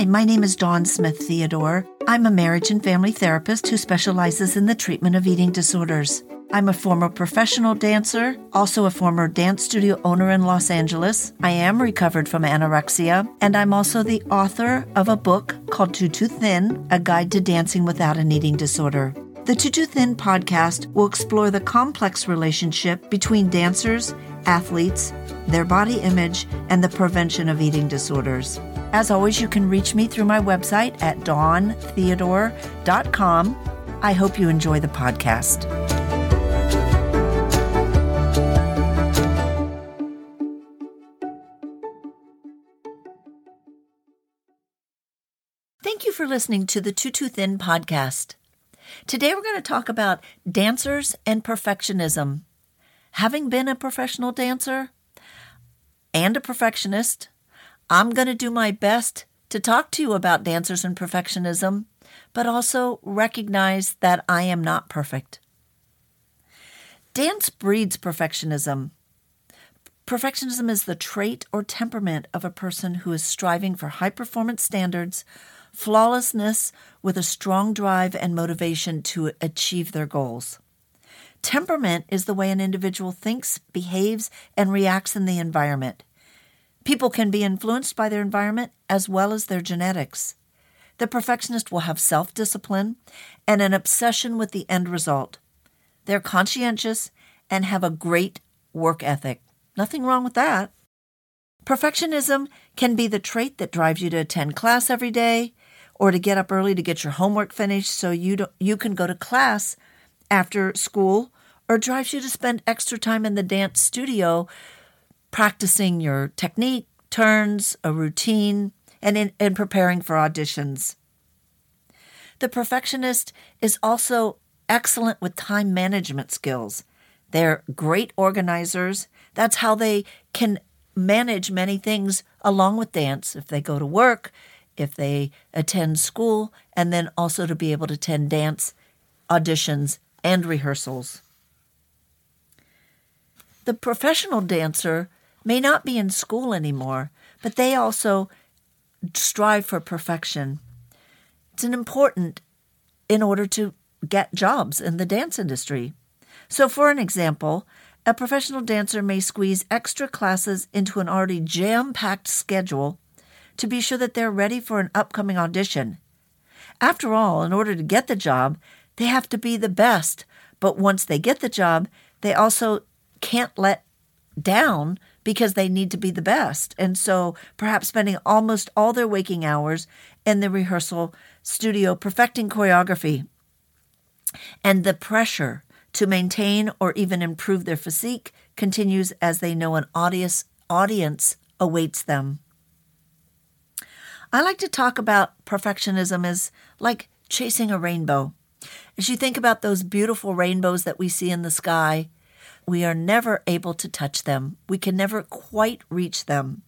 Hi, my name is Dawn Smith Theodore. I'm a marriage and family therapist who specializes in the treatment of eating disorders. I'm a former professional dancer, also a former dance studio owner in Los Angeles. I am recovered from anorexia, and I'm also the author of a book called TuTu Thin A Guide to Dancing Without an Eating Disorder. The TuTu Thin podcast will explore the complex relationship between dancers, athletes, their body image, and the prevention of eating disorders. As always, you can reach me through my website at dawntheodore.com. I hope you enjoy the podcast. Thank you for listening to the TuTu Thin podcast. Today we're going to talk about dancers and perfectionism. Having been a professional dancer and a perfectionist, I'm going to do my best to talk to you about dancers and perfectionism, but also recognize that I am not perfect. Dance breeds perfectionism. Perfectionism is the trait or temperament of a person who is striving for high performance standards flawlessness with a strong drive and motivation to achieve their goals. Temperament is the way an individual thinks, behaves, and reacts in the environment. People can be influenced by their environment as well as their genetics. The perfectionist will have self discipline and an obsession with the end result. They're conscientious and have a great work ethic. Nothing wrong with that. Perfectionism can be the trait that drives you to attend class every day, or to get up early to get your homework finished so you you can go to class after school or drives you to spend extra time in the dance studio practicing your technique, turns, a routine, and in, in preparing for auditions. The perfectionist is also excellent with time management skills. They're great organizers. That's how they can manage many things along with dance. If they go to work, if they attend school, and then also to be able to attend dance auditions and rehearsals. The professional dancer may not be in school anymore, but they also strive for perfection. It's an important in order to get jobs in the dance industry. So, for an example, a professional dancer may squeeze extra classes into an already jam packed schedule to be sure that they're ready for an upcoming audition. After all, in order to get the job, they have to be the best, but once they get the job, they also can't let down because they need to be the best. And so perhaps spending almost all their waking hours in the rehearsal studio perfecting choreography. And the pressure to maintain or even improve their physique continues as they know an audience audience awaits them. I like to talk about perfectionism as like chasing a rainbow. As you think about those beautiful rainbows that we see in the sky, we are never able to touch them. We can never quite reach them.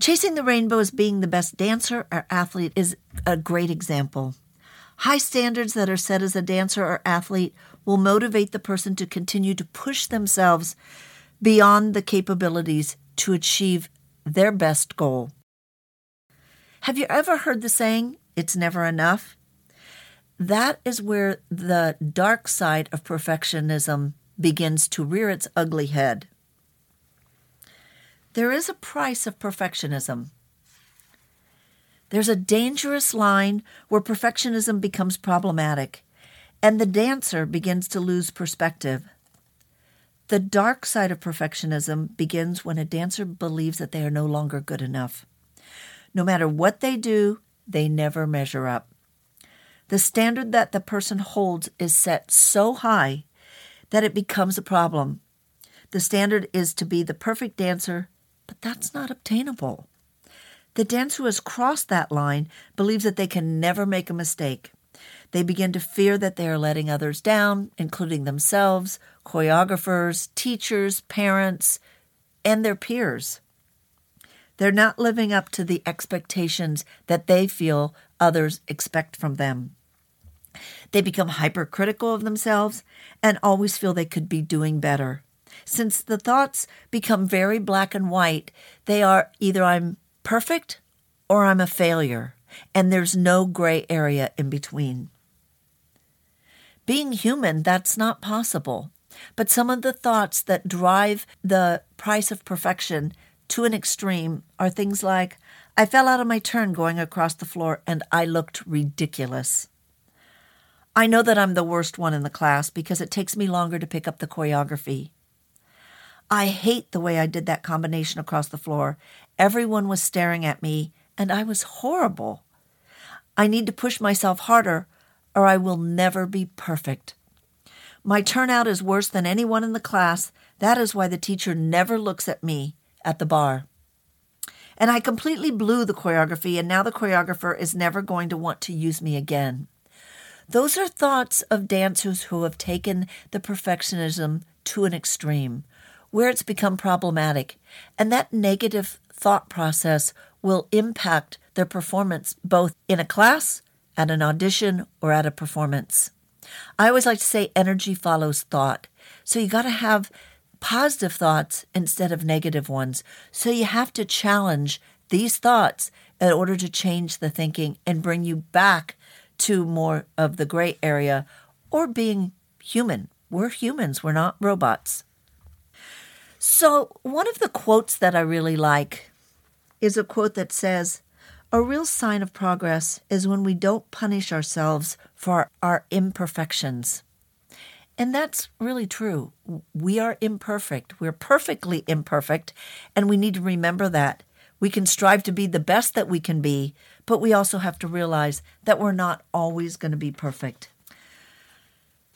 Chasing the rainbow as being the best dancer or athlete is a great example. High standards that are set as a dancer or athlete will motivate the person to continue to push themselves beyond the capabilities to achieve their best goal. Have you ever heard the saying, it's never enough? That is where the dark side of perfectionism begins to rear its ugly head. There is a price of perfectionism. There's a dangerous line where perfectionism becomes problematic and the dancer begins to lose perspective. The dark side of perfectionism begins when a dancer believes that they are no longer good enough. No matter what they do, they never measure up. The standard that the person holds is set so high that it becomes a problem. The standard is to be the perfect dancer, but that's not obtainable. The dancer who has crossed that line believes that they can never make a mistake. They begin to fear that they are letting others down, including themselves, choreographers, teachers, parents, and their peers. They're not living up to the expectations that they feel others expect from them. They become hypercritical of themselves and always feel they could be doing better. Since the thoughts become very black and white, they are either I'm perfect or I'm a failure, and there's no gray area in between. Being human, that's not possible. But some of the thoughts that drive the price of perfection to an extreme are things like I fell out of my turn going across the floor and I looked ridiculous. I know that I'm the worst one in the class because it takes me longer to pick up the choreography. I hate the way I did that combination across the floor. Everyone was staring at me and I was horrible. I need to push myself harder or I will never be perfect. My turnout is worse than anyone in the class. That is why the teacher never looks at me at the barre. And I completely blew the choreography, and now the choreographer is never going to want to use me again. Those are thoughts of dancers who have taken the perfectionism to an extreme, where it's become problematic. And that negative thought process will impact their performance both in a class, at an audition, or at a performance. I always like to say energy follows thought. So you got to have positive thoughts instead of negative ones. So you have to challenge these thoughts in order to change the thinking and bring you back to more of the gray area or being human. We're humans, we're not robots. So, one of the quotes that I really like is a quote that says, A real sign of progress is when we don't punish ourselves for our imperfections. And that's really true. We are imperfect. We're perfectly imperfect, and we need to remember that. We can strive to be the best that we can be, but we also have to realize that we're not always going to be perfect.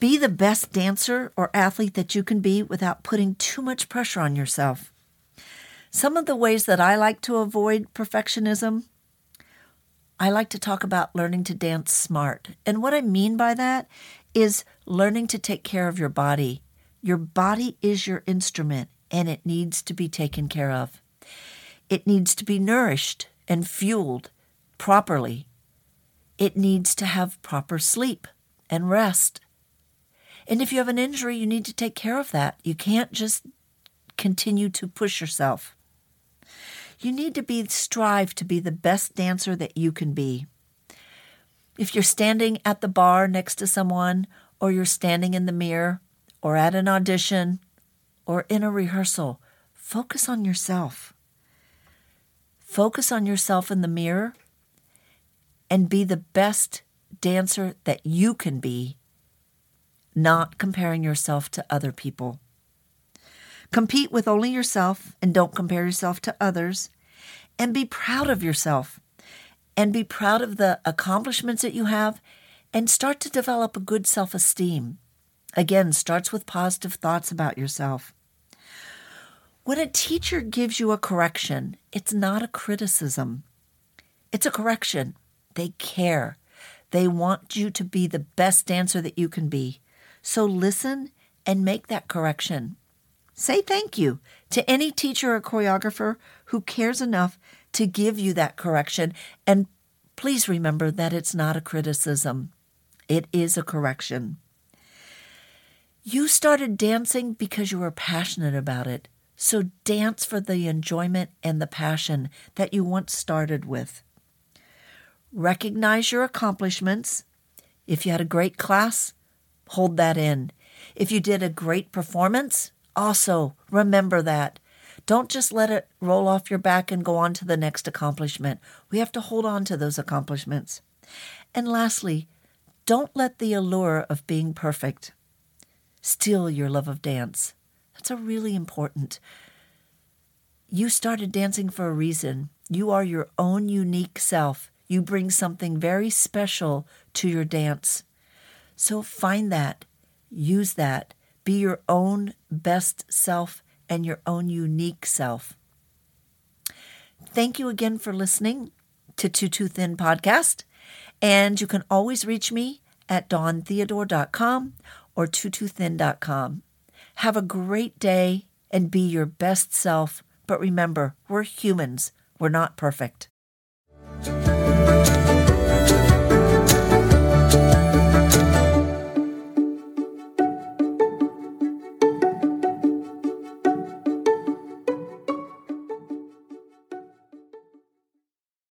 Be the best dancer or athlete that you can be without putting too much pressure on yourself. Some of the ways that I like to avoid perfectionism I like to talk about learning to dance smart. And what I mean by that is learning to take care of your body. Your body is your instrument and it needs to be taken care of. It needs to be nourished and fueled properly. It needs to have proper sleep and rest. And if you have an injury, you need to take care of that. You can't just continue to push yourself. You need to be strive to be the best dancer that you can be. If you're standing at the barre next to someone, or you're standing in the mirror, or at an audition, or in a rehearsal, focus on yourself. Focus on yourself in the mirror and be the best dancer that you can be, not comparing yourself to other people. Compete with only yourself and don't compare yourself to others. And be proud of yourself and be proud of the accomplishments that you have and start to develop a good self esteem. Again, starts with positive thoughts about yourself. When a teacher gives you a correction, it's not a criticism, it's a correction. They care. They want you to be the best dancer that you can be. So listen and make that correction. Say thank you to any teacher or choreographer who cares enough to give you that correction. And please remember that it's not a criticism, it is a correction. You started dancing because you were passionate about it. So dance for the enjoyment and the passion that you once started with. Recognize your accomplishments. If you had a great class, hold that in. If you did a great performance, also, remember that. Don't just let it roll off your back and go on to the next accomplishment. We have to hold on to those accomplishments. And lastly, don't let the allure of being perfect steal your love of dance. That's a really important. You started dancing for a reason. You are your own unique self. You bring something very special to your dance. So find that, use that, be your own best self and your own unique self. Thank you again for listening to TuTu Thin podcast. And you can always reach me at dawntheodore.com or tututhin.com. Have a great day and be your best self. But remember, we're humans. We're not perfect.